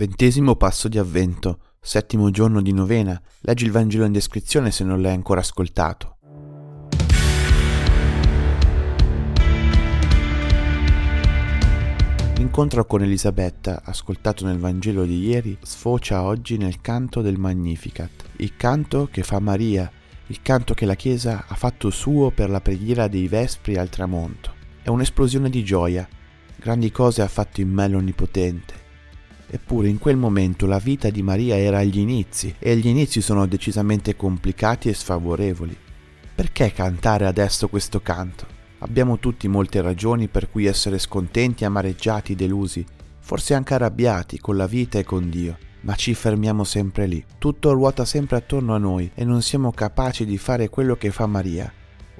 Ventesimo passo di avvento, settimo giorno di novena. Leggi il Vangelo in descrizione se non l'hai ancora ascoltato. L'incontro con Elisabetta, ascoltato nel Vangelo di ieri, sfocia oggi nel canto del Magnificat, il canto che fa Maria, il canto che la Chiesa ha fatto suo per la preghiera dei Vespri al tramonto. È un'esplosione di gioia, grandi cose ha fatto in me l'Onnipotente. Eppure in quel momento la vita di Maria era agli inizi e gli inizi sono decisamente complicati e sfavorevoli. Perché cantare adesso questo canto? Abbiamo tutti molte ragioni per cui essere scontenti, amareggiati, delusi, forse anche arrabbiati con la vita e con Dio, ma ci fermiamo sempre lì. Tutto ruota sempre attorno a noi e non siamo capaci di fare quello che fa Maria,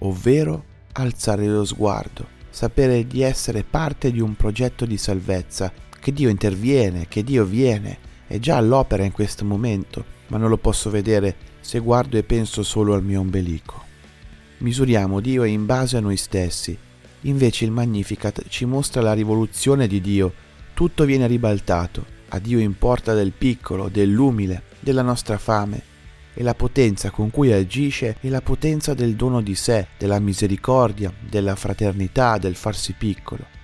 ovvero alzare lo sguardo, sapere di essere parte di un progetto di salvezza che Dio interviene, che Dio viene, è già all'opera in questo momento, ma non lo posso vedere se guardo e penso solo al mio ombelico. Misuriamo Dio in base a noi stessi, invece il Magnificat ci mostra la rivoluzione di Dio, tutto viene ribaltato, a Dio importa del piccolo, dell'umile, della nostra fame, e la potenza con cui agisce è la potenza del dono di sé, della misericordia, della fraternità, del farsi piccolo.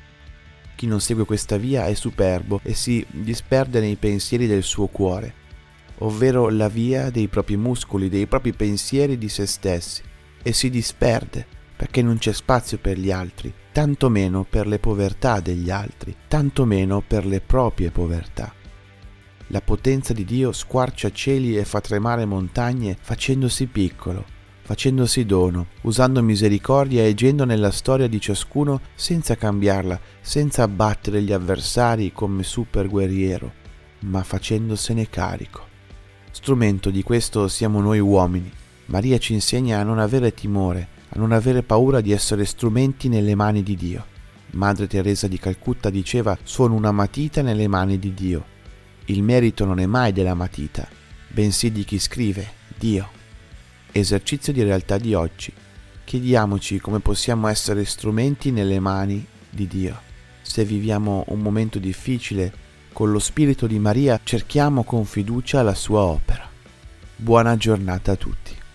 Chi non segue questa via è superbo e si disperde nei pensieri del suo cuore, ovvero la via dei propri muscoli, dei propri pensieri di se stessi, e si disperde perché non c'è spazio per gli altri, tanto meno per le povertà degli altri, tanto meno per le proprie povertà. La potenza di Dio squarcia cieli e fa tremare montagne facendosi piccolo, facendosi dono, usando misericordia e agendo nella storia di ciascuno senza cambiarla, senza abbattere gli avversari come super guerriero, ma facendosene carico. Strumento di questo siamo noi uomini. Maria ci insegna a non avere timore, a non avere paura di essere strumenti nelle mani di Dio. Madre Teresa di Calcutta diceva sono una matita nelle mani di Dio. Il merito non è mai della matita, bensì di chi scrive, Dio esercizio di realtà di oggi. Chiediamoci come possiamo essere strumenti nelle mani di Dio. Se viviamo un momento difficile, con lo Spirito di Maria cerchiamo con fiducia la sua opera. Buona giornata a tutti.